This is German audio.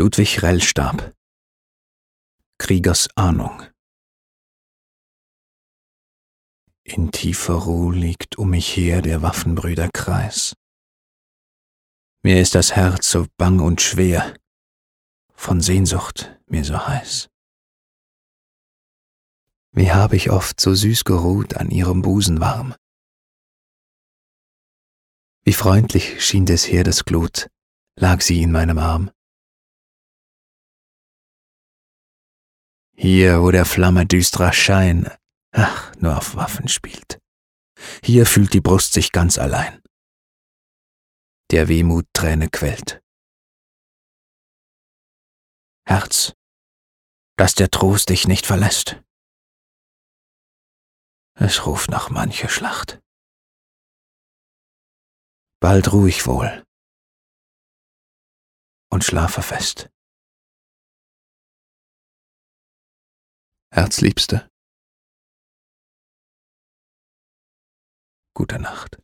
Ludwig Rell starb. Kriegers Ahnung. In tiefer Ruhe liegt um mich her der Waffenbrüder Kreis. Mir ist das Herz so bang und schwer, von Sehnsucht mir so heiß. Wie hab ich oft so süß geruht an ihrem Busen warm. Wie freundlich schien des Herdes Glut, lag sie in meinem Arm. Hier, wo der Flamme düstrer Schein, ach, nur auf Waffen spielt. Hier fühlt die Brust sich ganz allein. Der Wehmut Träne quält. Herz, dass der Trost dich nicht verlässt. Es ruft nach mancher Schlacht. Bald ruhig wohl und schlafe fest. Herzliebste, gute Nacht.